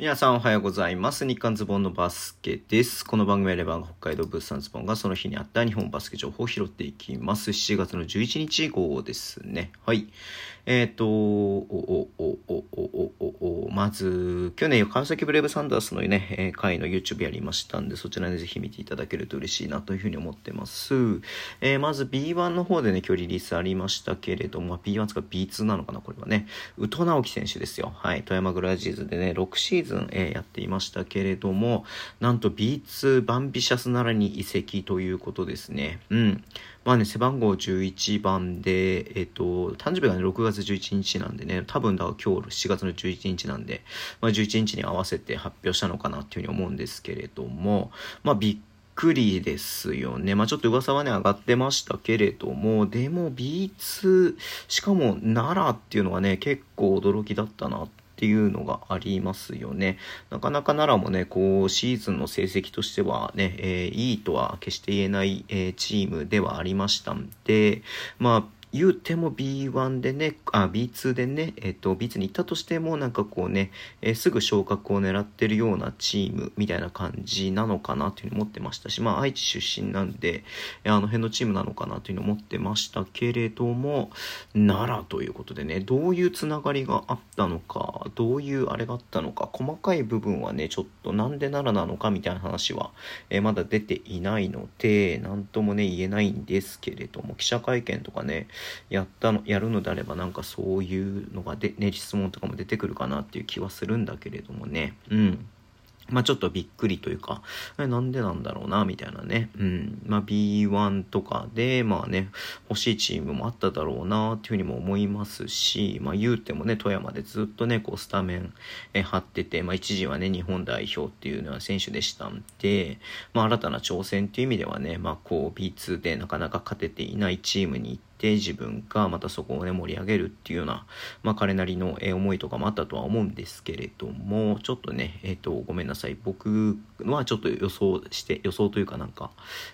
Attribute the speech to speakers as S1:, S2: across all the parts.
S1: 皆さんおはようございます。日刊ズボンのバスケです。この番組はレバン北海道物産ズボンがその日にあった日本バスケ情報を拾っていきます。7月の11日号ですね。はい。えっ、ー、と、おおおおおおおまず、去年川崎ブレイブサンダースのね、えー、会の YouTube やりましたんで、そちらでぜひ見ていただけると嬉しいなというふうに思ってます。えー、まず B1 の方でね、今日リリースありましたけれども、B1 つか B2 なのかな、これはね。宇都直樹選手ですよ。はい。富山グラジーズでね、6シーズンえーやっていましたけれども、なんと B2 バンビシャスならに移籍ということですね。うん。まあね、背番号11番で、えっ、と、誕生日がね、6月11日なんでね、多分だ今日7月の11日なんで、まあ11日に合わせて発表したのかなっていうふうに思うんですけれども、まあびっくりですよね。まあちょっと噂はね、上がってましたけれども、でも B2、しかも奈良っていうのはね、結構驚きだったなっていうのがありますよね。なかなか奈良もね、こう、シーズンの成績としてはね、えーいいとは決して言えない、えーチームではありましたんで、まあ、言うても B1 でね、あ、B2 でね、えっ、と、B2 に行ったとしても、なんかこうね、えーすぐ昇格を狙ってるようなチームみたいな感じなのかなというふうに思ってましたし、まあ、愛知出身なんで、あの辺のチームなのかなというふうに思ってましたけれども、奈良ということでね、どういうつながりがあったのか、どういうあれがあったのか、細かい部分はね、ちょっとなんで奈良なのかみたいな話は、えーまだ出ていないので、なんともね、言えないんですけれども、記者会見とかね、やったの、やるのであればなんかそういうのがで、ね、質問とかも出てくるかなっていう気はするんだけれどもね、うん。まあちょっとびっくりというか、えなんでなんだろうな、みたいなね。うん。まあ B1 とかで、まあね、欲しいチームもあっただろうな、っていうふうにも思いますし、まあ言うてもね、富山でずっとね、こうスタメンえ張ってて、まあ一時はね、日本代表っていうのは選手でしたんで、まあ新たな挑戦っていう意味ではね、まあこう B2 でなかなか勝てていないチームに行って、自分がまたそこをね、盛り上げるっていうような、まあ彼なりのえ思いとかもあったとは思うんですけれども、ちょっとね、えっ、と、ごめんなさい。僕はちょっと予想して、予想というかなんか、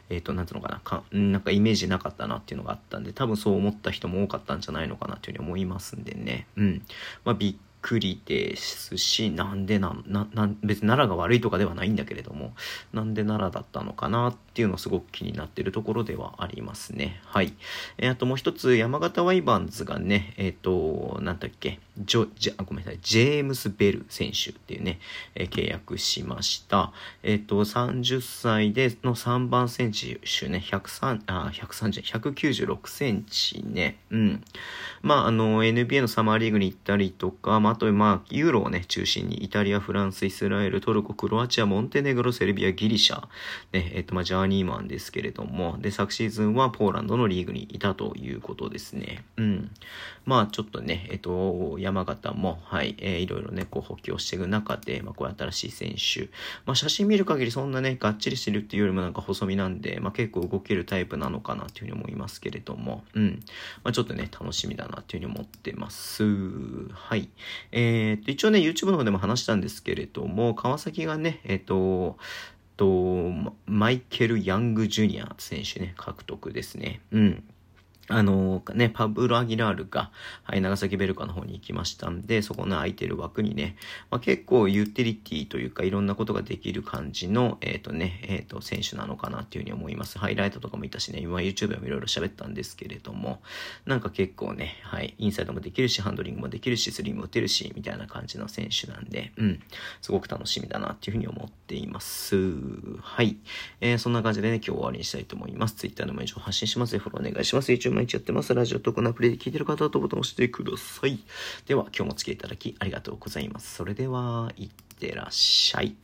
S1: えっ、と、なんつうのかなか、んなんかイメージなかったなっていうのがあったんで、多分そう思った人も多かったんじゃないのかなというふうに思いますんでね。うん。まあ、びっくりですし、なんでな、な、な、別に奈良が悪いとかではないんだけれども、なんで奈良だったのかなっていうのはすごく気になっているところではありますね。はい。えーあともう一つ、山形ワイバンズがね、えっ、と、なんだっけ、ジョ、ジ、あごめんなさい、ジェームス・ベル選手っていうね、えー契約しました。えっ、と、30歳での3番選手ね、103、あ、130、196センチね、うん。まあ、あの、NBA のサマーリーグに行ったりとか、まあ、あと、まあ、ユーロをね、中心に、イタリア、フランス、イスラエル、トルコ、クロアチア、モンテネグロ、セルビア、ギリシャ、ね、えっ、と、まあ、ジャーニーマンですけれども、で、昨シーズンはポーランドのリーグにいたということですね。うん。まあ、ちょっとね、えっ、と、山形も、はい、えーいろいろね、こう、補強していく中で、まあ、こういう新しい選手、まあ、写真見る限りそんなね、がっちりしてるっていうよりもなんか細身なんで、まあ、結構動けるタイプなのかなっていうふうに思いますけれども、うん。まあ、ちょっとね、楽しみだなっていうふうに思ってます。はい。えー、と、一応ね、YouTube の方でも話したんですけれども、川崎がね、えっ、と、と、マイケル・ヤング・ジュニア選手ね、獲得ですね。うん。あのね、パブロ・アギラールが、はい、長崎ベルカの方に行きましたんで、そこの空いてる枠にね、まあ、結構ユーティリティというか、いろんなことができる感じの、えっ、とね、えっ、と、選手なのかなっていうふうに思います。ハイライトとかもいたしね、今 YouTube でもいろいろ喋ったんですけれども、なんか結構ね、はい、インサイドもできるし、ハンドリングもできるし、スリーも打てるし、みたいな感じの選手なんで、うん、すごく楽しみだなっていうふうに思っています。はい。えーそんな感じでね、今日終わりにしたいと思います。Twitter でも以上発信します、フォローお願いします。YouTube 毎日やってます。ラジオとこのアプリで聞いてる方はとボタンを押してください。では、今日もお付き合いいただきありがとうございます。それでは、いってらっしゃい。